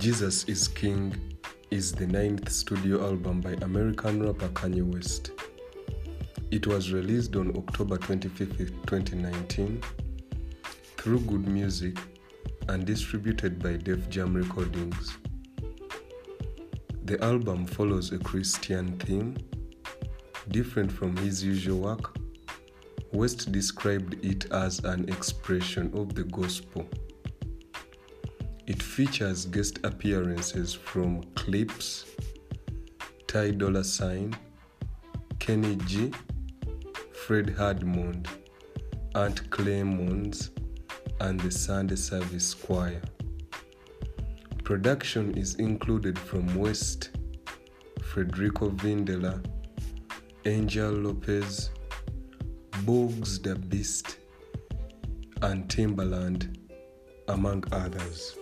Jesus is King is the ninth studio album by American rapper Kanye West. It was released on October 25, 2019, through Good Music and distributed by Def Jam Recordings. The album follows a Christian theme. Different from his usual work, West described it as an expression of the gospel. It features guest appearances from Clipse, Ty Dolla Sign, Kenny G, Fred Hammond, Ant Clemons, and the Sunday Service Choir. Production is included from West, Federico Vindver, Angel Lopez, BoogzDaBeast, and Timbaland, among others.